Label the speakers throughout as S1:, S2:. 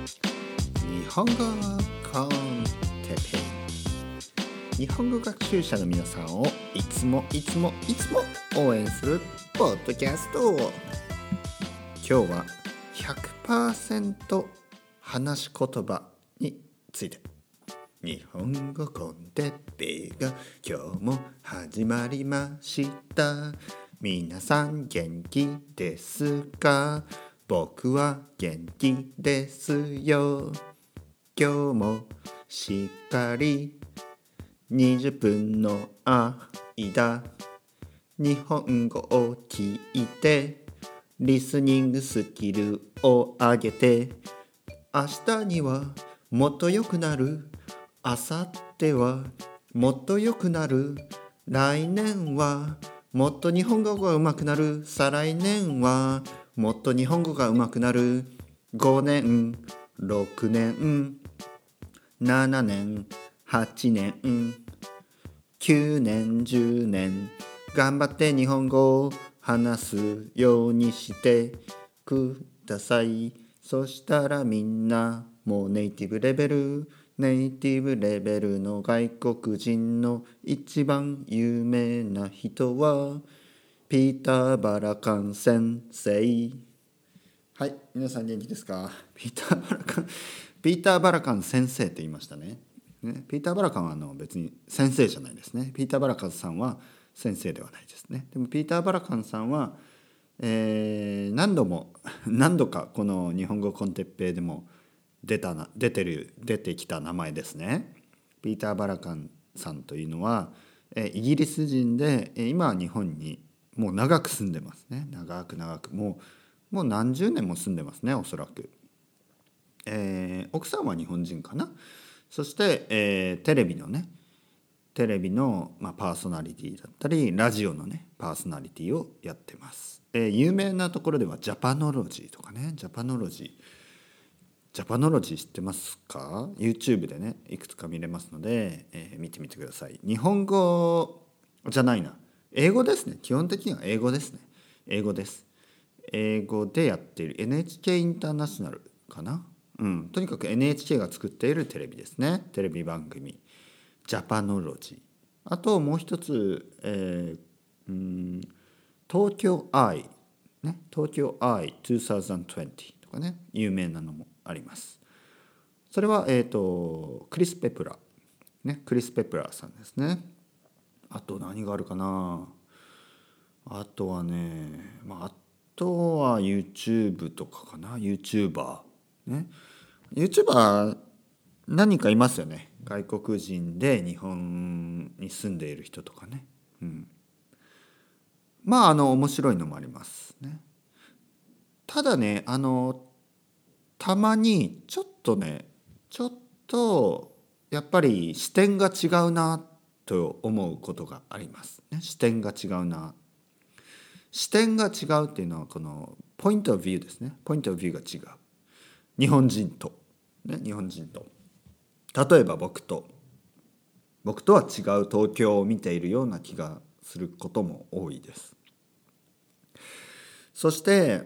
S1: 日本語コンテペイ日本語学習者の皆さんをいつもいつもいつも応援するポッドキャスト今日は100%話し言葉について。日本語コンテッペイが今日も始まりました。皆さん元気ですか？僕は元気ですよ。今日もしっかり。20分の間。日本語を聞いて。リスニングスキルを上げて。明日にはもっと良くなる。明後日はもっと良くなる。来年はもっと日本語が上手くなる。再来年はもっと日本語が上手くなる。5年6年7年8年9年10年。頑張って日本語を話すようにしてください。そしたらみんなもうネイティブレベル。ネイティブレベルの外国人の一番有名な人はピーター・バラカン先生。はい皆さん元気ですか？ピーター・バラカンピーター・バラカン先生って言いましたね。ねピーター・バラカンはあの別に先生じゃないですね。ピーター・バラカンさんは先生ではないですね。でもピーター・バラカンさんは、えー、何度も何度かこの日本語コンテッペイでも出たな出てる出てきた名前ですね。ピーター・バラカンさんというのは、えイギリス人で、え今は日本にもう長く住んでますね。長く長く。もうもう何十年も住んでますねおそらく、えー、奥さんは日本人かな？そして、えー、テレビのねテレビの、まあ、パーソナリティだったりラジオのねパーソナリティをやってます、えー、有名なところではジャパノロジーとかねジャパノロジー。ジャパノロジー知ってますか？YouTube でねいくつか見れますので、えー、見てみてください。日本語じゃないな。英語ですね。基本的には英語ですね。英語です。英語でやっている。NHK インターナショナルかな？うん。とにかく NHK が作っているテレビですね。テレビ番組。ジャパノロジー。あともう一つ、えー、うん東京アイね。東京アイ2020とかね。有名なのもあります。それはえ、ー、とクリス・ペプラね。クリス・ペプラさんですね。あと何があるかな？あとはね、まあ、あとは YouTube とかかな？YouTuber ね？YouTuber 何かいますよね。外国人で日本に住んでいる人とかね、うん、まああの面白いのもありますね。ただねあのたまにちょっとねちょっとやっぱり視点が違うなと思うことがあります、ね、視点が違うな。視点が違うっていうのはこのポイントビューですね。ポイントビューが違う。日本人と、ね、日本人と。例えば僕と。僕とは違う東京を見ているような気がすることも多いです。そして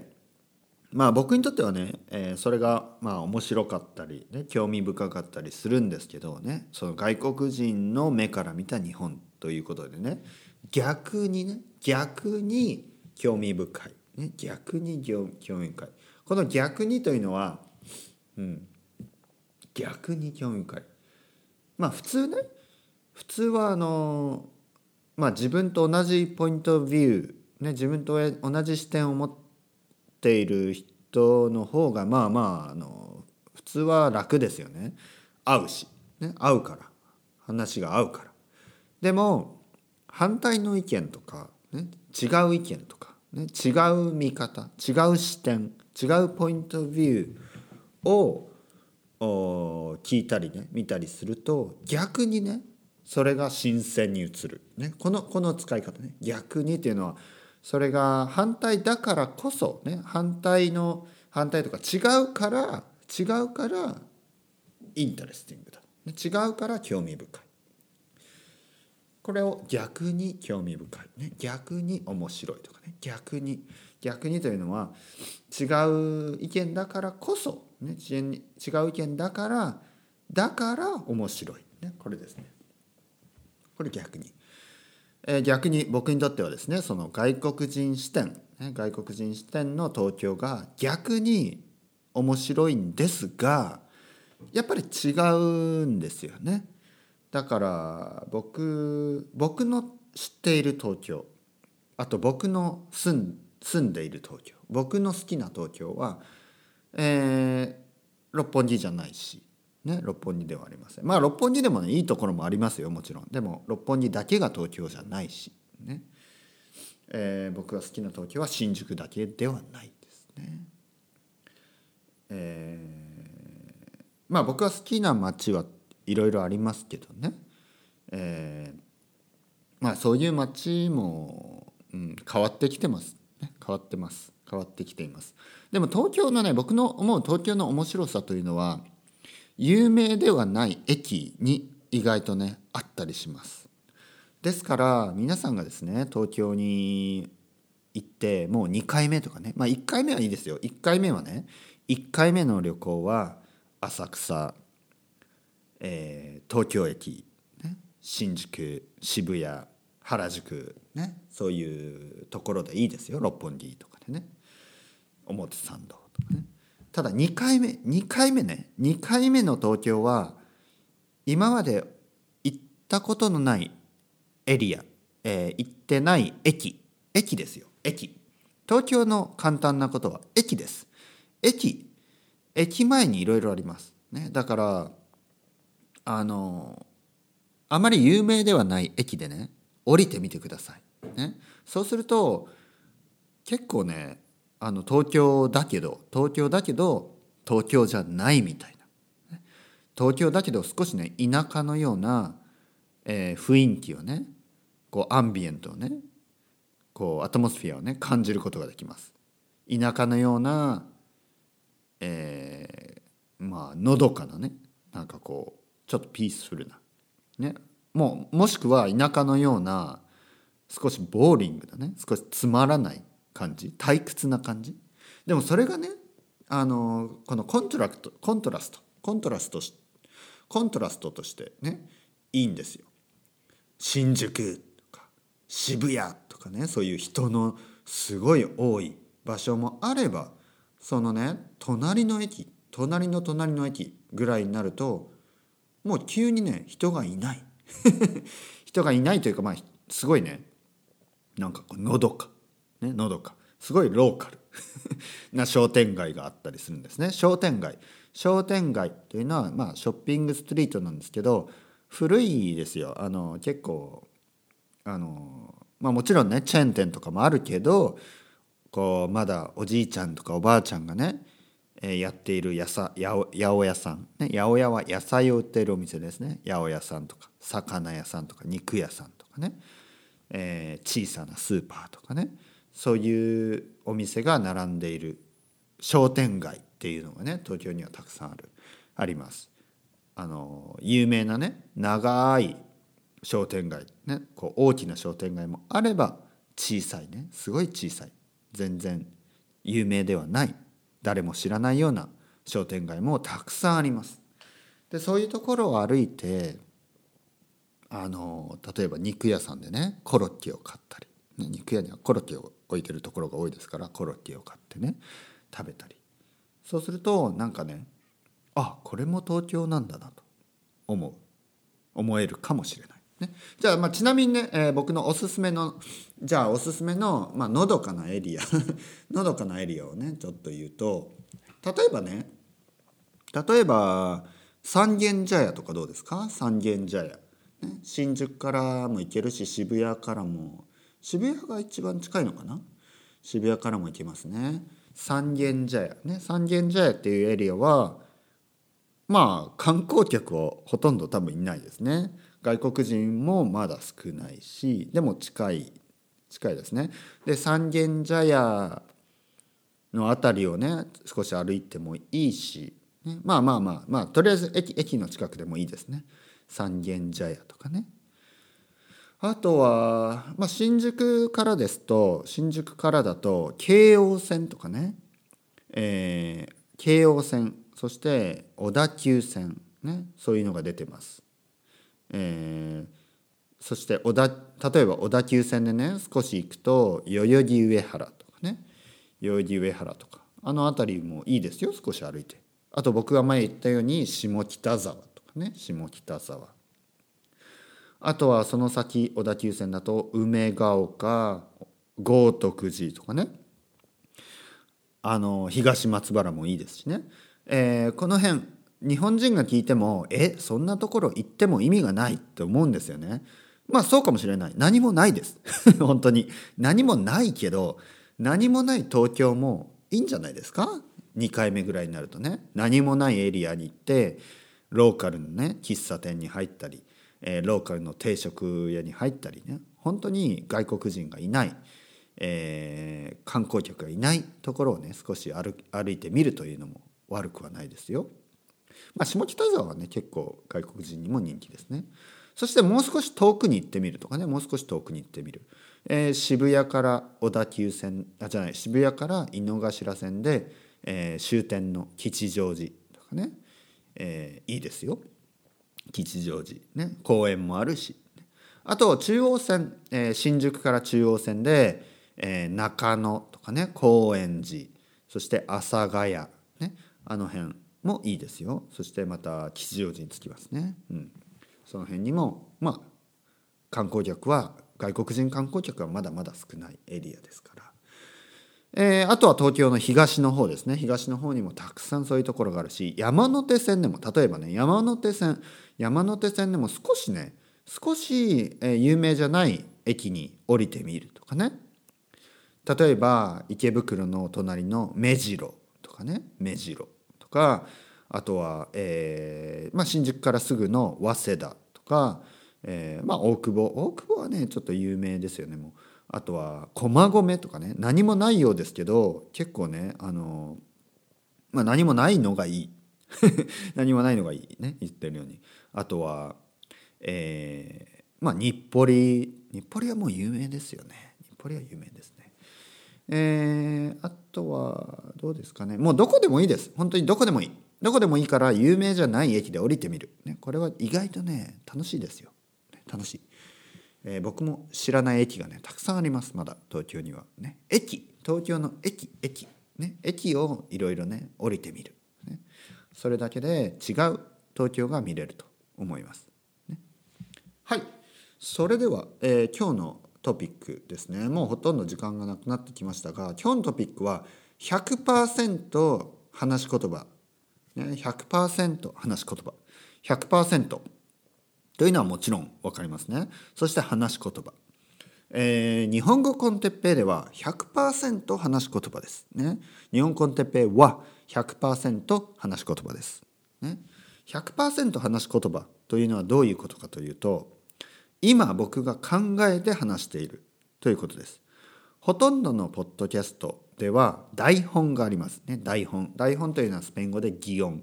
S1: まあ僕にとってはね、えー、それがまあ面白かったり、ね、興味深かったりするんですけどねその外国人の目から見た日本ということでね逆にね逆に興味深い、ね、逆に興味深い。この逆にというのは、うん、逆に興味深い。まあ普通ね普通はあのまあ自分と同じポイントビュー、ね、自分と同じ視点を持ってている人の方がまあまああの普通は楽ですよね。合うし、ね、合うから。話が合うから。でも反対の意見とか、ね、違う意見とか、ね、違う見方違う視点違う point of view を聞いたりね見たりすると逆にねそれが新鮮に映る、ね、このこの使い方ね。逆にっていうのはそれが反対だからこそね反対の反対とか違うから違うから interesting だ。違うから興味深い。これを逆に興味深い、ね、逆に面白いとかね。逆に逆にというのは違う意見だからこそね、違う意見だからだから面白い、ね、これですね。これ逆に、え、逆に僕にとってはですねその外国人視点、ね、外国人視点の東京が逆に面白いんですがやっぱり違うんですよね。だから僕僕の知っている東京あと僕の住ん住んでいる東京僕の好きな東京は、えー、六本木じゃないし、ね、六本木ではありません。まあ六本木でもねいいところもありますよもちろん。でも六本木だけが東京じゃないしね、えー、僕が好きな東京は新宿だけではないですね。えー、まあ僕は好きな街はいろいろありますけどね、えー、まあそういう街も、うん、変わってきてます、ね、変わってます。変わってきています。でも東京のね僕の思う東京の面白さというのは有名ではない駅に意外とねあったりします。ですから皆さんがですね東京に行ってもう2回目とかねまあ1回目はいいですよ。1回目はね1回目の旅行は浅草、えー、東京駅、ね、新宿渋谷原宿ねそういうところでいいですよ。六本木とかでね。表参道とかね。ただ2回目2回目ね。2回目の東京は今まで行ったことのないエリア、えー、行ってない駅駅ですよ。駅。東京の簡単なことは駅です。駅駅前にいろいろあります、ね、だからあのあまり有名ではない駅でね降りてみてください、ね、そうすると結構ねあの東京だけど東京だけど東京じゃないみたいな。東京だけど少しね田舎のような、えー、雰囲気をねこう ambient をねこう atmosphere をね感じることができます。田舎のようなえー、まあのどかなねなんかこうちょっと peaceful なね。もうもしくは田舎のような少し boring だね少しつまらない感じ？退屈な感じ？でもそれがねあのこのコントラクトコントラスト。コントラストコントラストとしてねいいんですよ。新宿とか渋谷とかねそういう人のすごい多い場所もあればそのね隣の駅隣の隣の駅ぐらいになるともう急にね人がいない。人がいないというかまあすごいねなんかこうのどか。ねのどか。すごいローカル な商店街があったりするんですね。商店街。商店街というのはまあショッピングストリートなんですけど古いですよ。あの結構あのまあもちろんねチェーン店とかもあるけどこうまだおじいちゃんとかおばあちゃんがね、え、やっているやさ八百屋さん、ね、八百屋は野菜を売っているお店ですね。八百屋さんとか魚屋さんとか肉屋さんとかね、えー、小さなスーパーとかね。そういうお店が並んでいる商店街っていうのがね東京にはたくさんあるあります。あの有名なね長い商店街ねこう大きな商店街もあれば小さいねすごい小さい全然有名ではない誰も知らないような商店街もたくさんあります。でそういうところを歩いてあの例えば肉屋さんでねコロッケを買ったり、ね、肉屋にはコロッケを置いてるところが多いですからコロッケを買ってね食べたり。そうするとなんかねあこれも東京なんだなと思う。思えるかもしれない。ね、じゃあ、まあ、ちなみにね、えー、僕のおすすめのじゃあおすすめの、まあのどかなエリア のどかなエリアをねちょっと言うと例えばね例えば三軒茶屋とかどうですか？三軒茶屋、ね、新宿からも行けるし渋谷からも渋谷が一番近いのかな？渋谷からも行けますね三軒茶屋ね三軒茶屋っていうエリアはまあ観光客はほとんど多分いないですね外国人もまだ少ないしでも近い近いですね。で三軒茶屋の辺りをね少し歩いてもいいし、ね、まあまあまあまあとりあえず駅駅の近くでもいいですね。三軒茶屋とかね。あとは、まあ、新宿からですと新宿からだと京王線とかね、えー、京王線そして小田急線ねそういうのが出てます。えー、そして小田例えば小田急線でね少し行くと代々木上原とかね代々木上原とかあの辺りもいいですよ少し歩いて。あと僕が前言ったように下北沢とかね下北沢。あとはその先小田急線だと梅ヶ丘豪徳寺とかね。あの東松原もいいですしね、えー、この辺日本人が聞いてもえそんなところ行っても意味がないって思うんですよね。まあそうかもしれない。何もないです。本当に。何もないけど何もない東京もいいんじゃないですか？2回目ぐらいになるとね。何もないエリアに行ってローカルのね喫茶店に入ったり、えー、ローカルの定食屋に入ったりね本当に外国人がいない、えー、観光客がいないところをね少し歩歩いてみるというのも悪くはないですよ。まあ、下北沢はね結構外国人にも人気ですね。そしてもう少し遠くに行ってみるとかねもう少し遠くに行ってみる、えー、渋谷から小田急線あじゃない渋谷から井の頭線で、えー、終点の吉祥寺とかね、えー、いいですよ吉祥寺ね公園もあるしあと中央線、えー、新宿から中央線で、えー、中野とかね高円寺そして阿佐ヶ谷ねあの辺もいいですよ。そしてまた吉祥寺に着きますね。うん。その辺にもまあ観光客は外国人観光客はまだまだ少ないエリアですから、えー、あとは東京の東の方ですね。東の方にもたくさんそういうところがあるし山手線でも例えばね山手線山手線でも少しね少し、えー、有名じゃない駅に降りてみるとかね。例えば池袋の隣の目白とかね目白とかあとは、えーまあ、新宿からすぐの早稲田とか、えーまあ、大久保。大久保はねちょっと有名ですよね。もうあとは駒込とかね何もないようですけど結構ねあの、まあ、何もないのがいい。何もないのがいいね言ってるように。あとはえー、まあ日暮里日暮里はもう有名ですよね。日暮里は有名ですね。えー、あとはどうですかね。もうどこでもいいです。本当にどこでもいい。どこでもいいから有名じゃない駅で降りてみる、ね、これは意外とね楽しいですよ。楽しい、えー、僕も知らない駅がねたくさんありますまだ東京には。ね。駅東京の駅駅。ね。駅をいろいろね降りてみる、ね、それだけで違う東京が見れると思います、ね、はい。それでは、えー、今日のトピックですね。もうほとんど時間がなくなってきましたが今日のトピックは100%話し言葉。ね、100%話し言葉。100%というのはもちろん分かりますね。そして話し言葉、えー、日本語コンテッペイでは100%話し言葉ですね。日本コンテッペイは100%話し言葉です、ね、100%話し言葉というのはどういうことかというと今僕が考えて話しているということです。ほとんどのポッドキャストでは台本がありますね。台本。台本というのはスペイン語で擬音、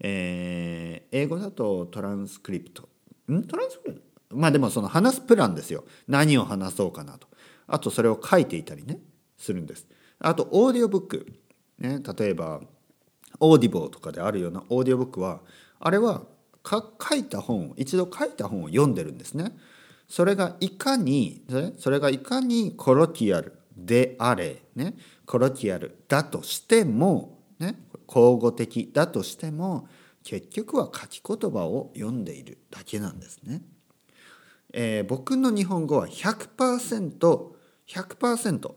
S1: えー、英語だとトランスクリプト。ん？トランスクリプトまあでもその話すプランですよ。何を話そうかなと。あとそれを書いていたりね。するんです。あとオーディオブック、ね、例えばオーディボーとかであるようなオーディオブックはあれは書いた本一度書いた本を読んでるんですね。それがいかにそれがいかにコロティアルであれ、ね、コロキアルだとしても、ね、口語的だとしても結局は書き言葉を読んでいるだけなんですね。えー、僕の日本語は 100%100%、100%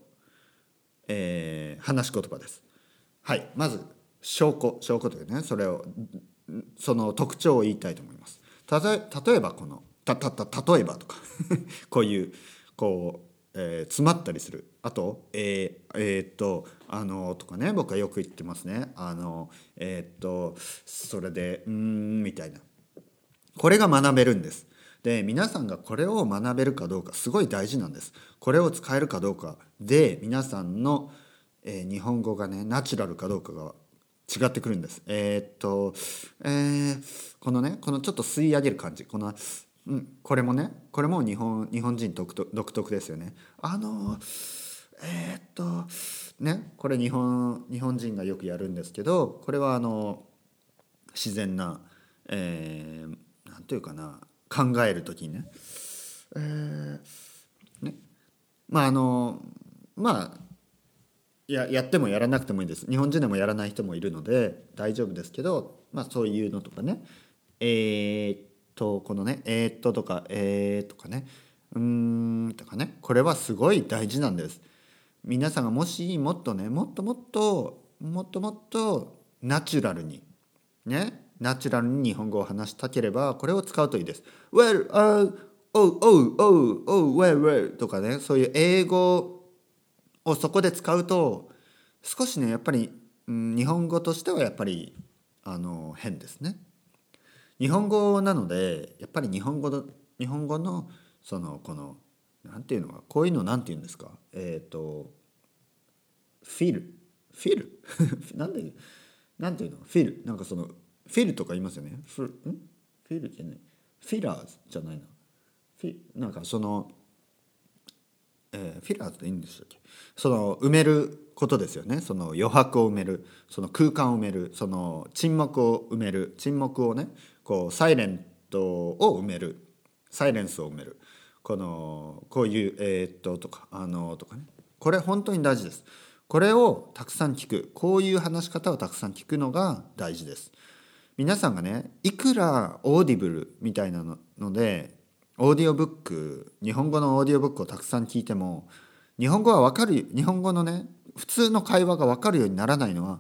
S1: えー、話し言葉です。はい、まず証拠証拠というねそれをその特徴を言いたいと思います。たと例えばこのたたた例えばとか こういうこうえー、詰まったりするあと「えー、えー、っとあの」とかね僕はよく言ってますね「あのえー、っとそれでうん」みたいなこれが学べるんです。で皆さんがこれを学べるかどうかすごい大事なんです。これを使えるかどうかで皆さんの、えー、日本語がねナチュラルかどうかが違ってくるんです。えー、っと、えー、このねこのちょっと吸い上げる感じこのうん、これもねこれも日本日本人独特ですよね。あのえー、っとねこれ日本日本人がよくやるんですけどこれはあの自然な、えー、なんていうかな考える時にね,、えー、ね。まああのまあややってもやらなくてもいいです。日本人でもやらない人もいるので大丈夫ですけど、まあ、そういうのとかね。えー、っとこのね「えー、っと」とか「えー」とかね「うーん」とかね。これはすごい大事なんです。皆さんがもしもっとねもっともっともっともっとナチュラルにねナチュラルに日本語を話したければこれを使うといいです。Well, uh, oh, oh, oh, oh, well, well とかねそういう英語をそこで使うと少しねやっぱり、うん、日本語としてはやっぱりあの変ですね。日本語なのでやっぱり日本語の日本語のそのこのなんていうのかこういうのなんていうんですか？えっ、ー、とフィル。フィル？なんでなんていうの？フィル。なんかそのフィルとか言いますよね。フん？フィルじゃない。フィラーズじゃないな。フィなんかそのえー、フィラーズでいいんでしたっけ？その埋めることですよね。その余白を埋める。その空間を埋める。その沈黙を埋める。沈黙をねこうサイレントを埋める。サイレンスを埋める。このこういうえー、っととかあのとかね。これ本当に大事です。これをたくさん聞く。こういう話し方をたくさん聞くのが大事です。皆さんがねいくらオーディブルみたいなのでオーディオブック日本語のオーディオブックをたくさん聞いても日本語は分かる日本語のね普通の会話が分かるようにならないのは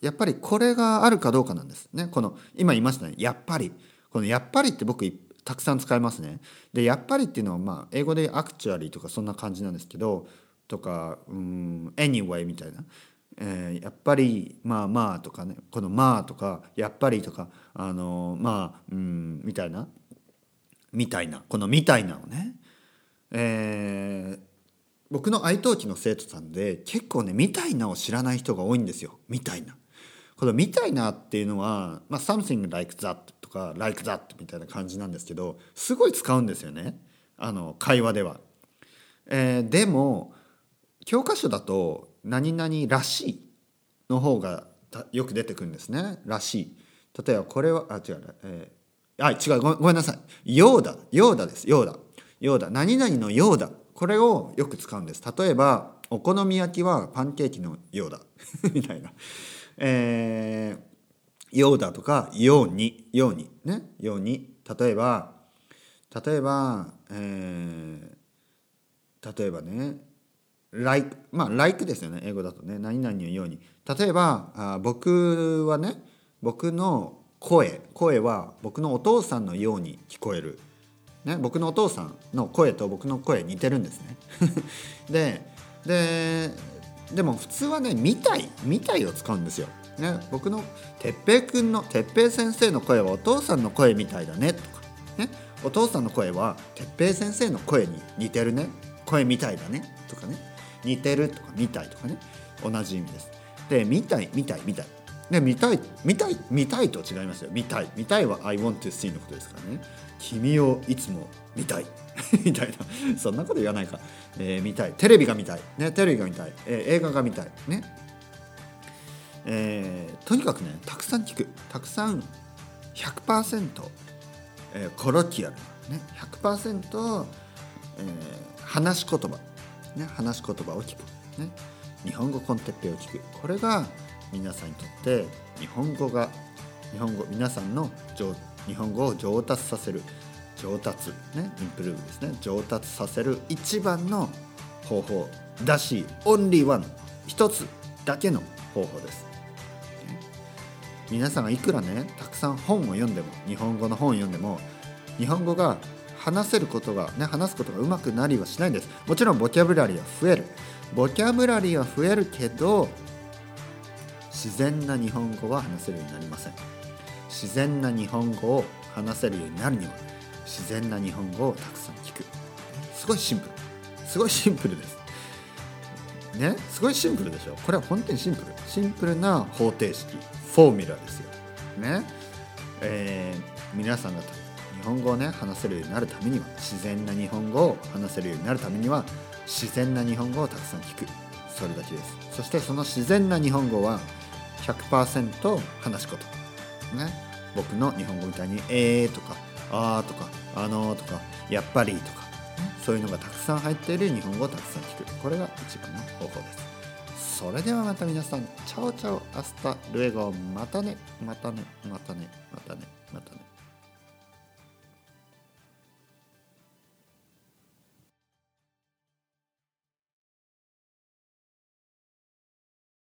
S1: やっぱりこれがあるかどうかなんです。ねこの今言いましたね。やっぱり。このやっぱりって僕たくさん使いますね。でやっぱりっていうのはまあ英語でアクチュアリーとかそんな感じなんですけどとかうん anyway みたいな、えー、やっぱりまあまあとかねこのまあとかやっぱりとかあのまあうんみたいな。みたいな。このみたいなをね、えー、僕の愛登記の生徒さんで結構ねみたいなを知らない人が多いんですよ。みたいな。この「みたいな」っていうのは、まあ、something like that とか like that みたいな感じなんですけどすごい使うんですよね。あの会話では。えー、でも教科書だと「何々らしい」の方がよく出てくるんですね「らしい」。例えばこれはあ違う、えー、あ違う。ごめんなさい「ようだ」「ようだ」です「ようだ」「ようだ」「何々のようだ」これをよく使うんです。例えばお好み焼きはパンケーキのようだ。みたいな。えー、ようだとかようにようにねように例えば例えば、えー、例えばね like まあ like ですよね英語だとね。何々のように例えばあ僕はね僕の声声は僕のお父さんのように聞こえる、ね、僕のお父さんの声と僕の声似てるんですね。でででも普通はね「みたい」「みたい」を使うんですよ。ね、僕の哲平君の哲平先生の声はお父さんの声みたいだねとか、ね、お父さんの声は哲平先生の声に似てるね。声みたいだね。とかね。似てるとかみたいとかね。同じ意味です。でみたいみたいみたい。で見たい見たい見たいと違いますよ。見たい。見たいは I want to see のことですからね。君をいつも見たい。みたいな。そんなこと言わないか、えー、見たい。テレビが見たい、ね、テレビが見たい、えー、映画が見たい。ね。えー、とにかくねたくさん聞く。たくさん100%、えー、コロキアル。ね。100%、えー、話し言葉、ね、話し言葉を聞く、ね、日本語コンテッペを聞く。これが皆さんにとって日本語が日本語皆さんの日本語を上達させる上達ねインプルーブですね。上達させる一番の方法だしオンリーワン一つだけの方法です。皆さんがいくらねたくさん本を読んでも日本語の本を読んでも日本語が話せることがね話すことがうまくなりはしないんです。もちろんボキャブラリーは増える。ボキャブラリーは増えるけど自然な日本語は話せるようになりません。自然な日本語を話せるようになるには自然な日本語をたくさん聞く。すごいシンプル。すごいシンプルです。ね？すごいシンプルでしょ？これは本当にシンプル。シンプルな方程式。フォーミュラですよ。ね？えー、皆さんが日本語をね話せるようになるためには自然な日本語を話せるようになるためには自然な日本語をたくさん聞く。それだけです。そしてその自然な日本語は100%話し言葉。ね？僕の日本語みたいに「えー」とか「あー」とか「あのー」とか「やっぱり」とか、そういうのがたくさん入っている日本語をたくさん聞く。これが一番の方法です。それではまた皆さん ciao ciao hasta luego またねまたねまたねまたねまたね。